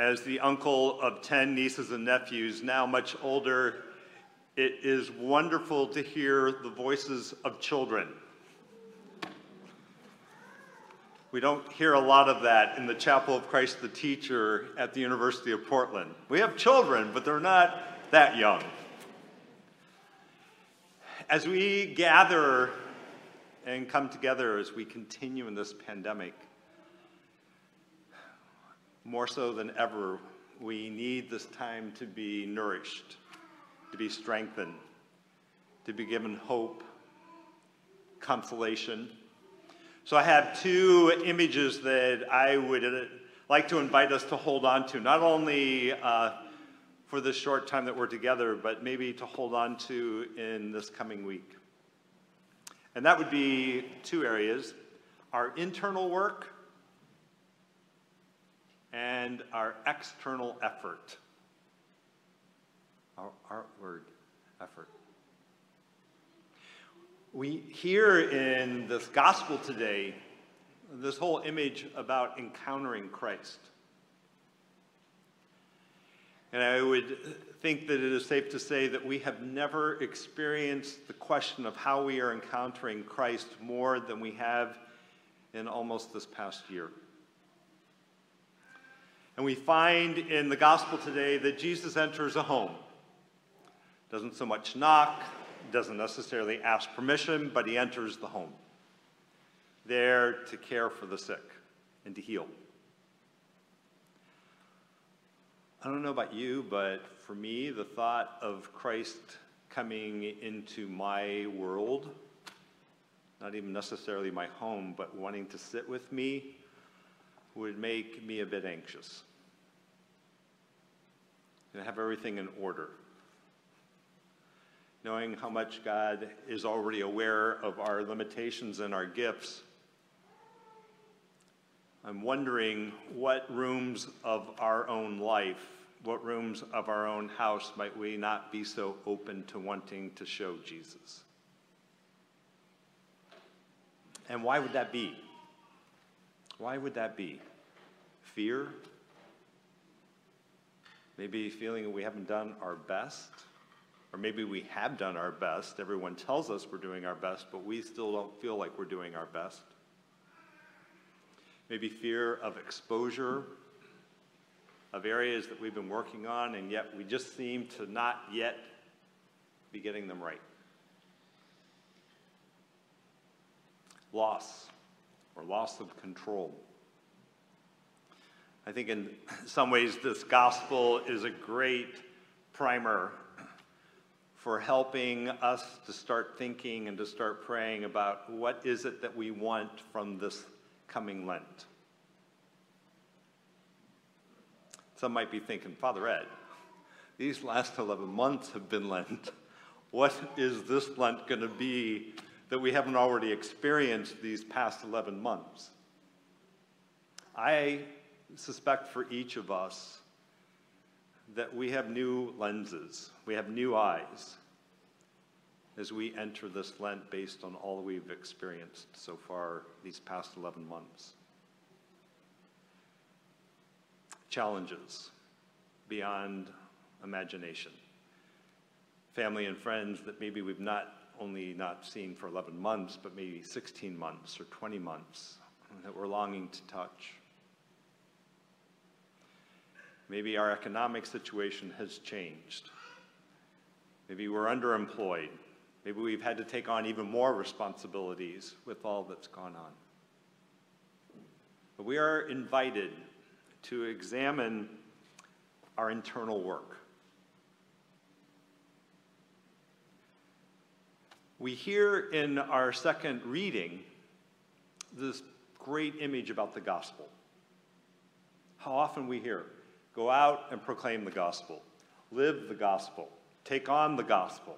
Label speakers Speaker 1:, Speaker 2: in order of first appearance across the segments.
Speaker 1: As the uncle of 10 nieces and nephews, now much older, it is wonderful to hear the voices of children. We don't hear a lot of that in the Chapel of Christ the Teacher at the University of Portland. We have children, but they're not that young. As we gather and come together as we continue in this pandemic, more so than ever, we need this time to be nourished, to be strengthened, to be given hope, consolation. So I have two images that I would uh, like to invite us to hold on to, not only uh, for this short time that we're together, but maybe to hold on to in this coming week. And that would be two areas our internal work and our external effort. Our outward effort. We hear in this gospel today this whole image about encountering Christ. And I would think that it is safe to say that we have never experienced the question of how we are encountering Christ more than we have in almost this past year. And we find in the gospel today that Jesus enters a home. Doesn't so much knock, doesn't necessarily ask permission, but he enters the home. There to care for the sick and to heal. I don't know about you, but for me, the thought of Christ coming into my world, not even necessarily my home, but wanting to sit with me, would make me a bit anxious. And have everything in order. Knowing how much God is already aware of our limitations and our gifts, I'm wondering what rooms of our own life, what rooms of our own house might we not be so open to wanting to show Jesus? And why would that be? Why would that be? Fear? Maybe feeling we haven't done our best? Or maybe we have done our best. Everyone tells us we're doing our best, but we still don't feel like we're doing our best maybe fear of exposure, of areas that we've been working on, and yet we just seem to not yet be getting them right. Loss or loss of control. I think in some ways this gospel is a great primer for helping us to start thinking and to start praying about what is it that we want from this coming Lent. Some might be thinking, Father Ed, these last 11 months have been Lent. What is this Lent going to be that we haven't already experienced these past 11 months? I suspect for each of us that we have new lenses, we have new eyes as we enter this Lent based on all we've experienced so far these past 11 months. Challenges beyond imagination. Family and friends that maybe we've not only not seen for 11 months, but maybe 16 months or 20 months that we're longing to touch. Maybe our economic situation has changed. Maybe we're underemployed. Maybe we've had to take on even more responsibilities with all that's gone on. But we are invited to examine our internal work. We hear in our second reading this great image about the gospel. How often we hear, go out and proclaim the gospel, live the gospel, take on the gospel.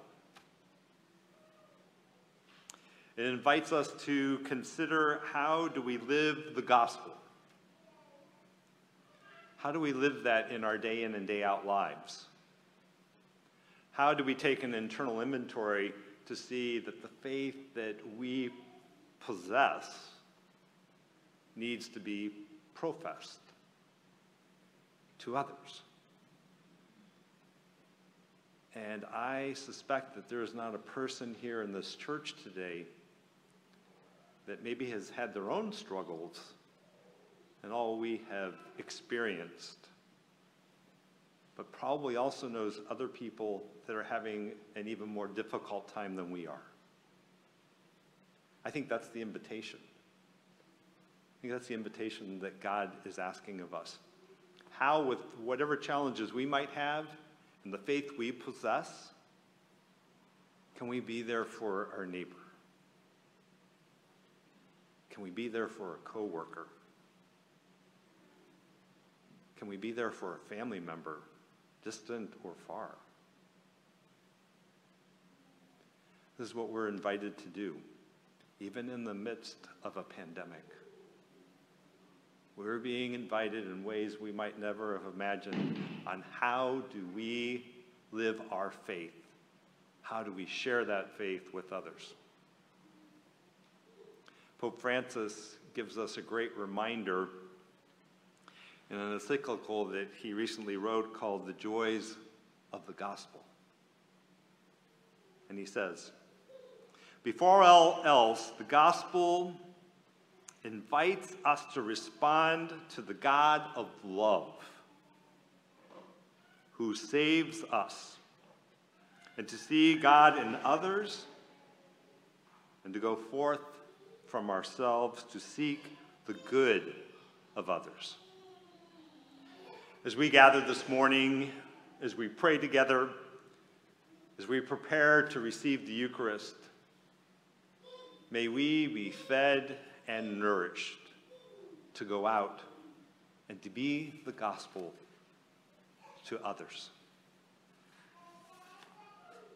Speaker 1: It invites us to consider how do we live the gospel? How do we live that in our day in and day out lives? How do we take an internal inventory to see that the faith that we possess needs to be professed, to others. And I suspect that there is not a person here in this church today that maybe has had their own struggles and all we have experienced, but probably also knows other people that are having an even more difficult time than we are. I think that's the invitation. I think that's the invitation that God is asking of us. How, with whatever challenges we might have and the faith we possess, can we be there for our neighbor? Can we be there for a coworker? Can we be there for a family member, distant or far? This is what we're invited to do, even in the midst of a pandemic. We're being invited in ways we might never have imagined on how do we live our faith? How do we share that faith with others? Pope Francis gives us a great reminder in an encyclical that he recently wrote called The Joys of the Gospel. And he says, Before all else, the gospel invites us to respond to the God of love who saves us and to see God in others and to go forth from ourselves to seek the good of others. As we gather this morning, as we pray together, as we prepare to receive the Eucharist, may we be fed and nourished to go out and to be the gospel to others.